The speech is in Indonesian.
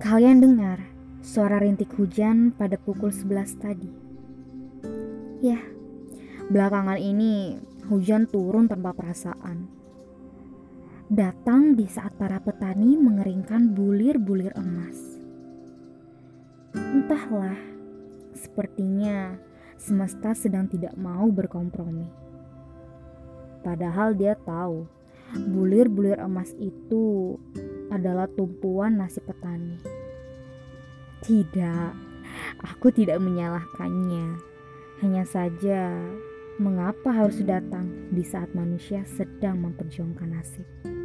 Kalian dengar suara rintik hujan pada pukul 11 tadi. Ya, belakangan ini hujan turun tanpa perasaan. Datang di saat para petani mengeringkan bulir-bulir emas. Entahlah, sepertinya semesta sedang tidak mau berkompromi. Padahal dia tahu bulir-bulir emas itu adalah tumpuan nasib petani. Tidak, aku tidak menyalahkannya. Hanya saja, mengapa harus datang di saat manusia sedang memperjuangkan nasib?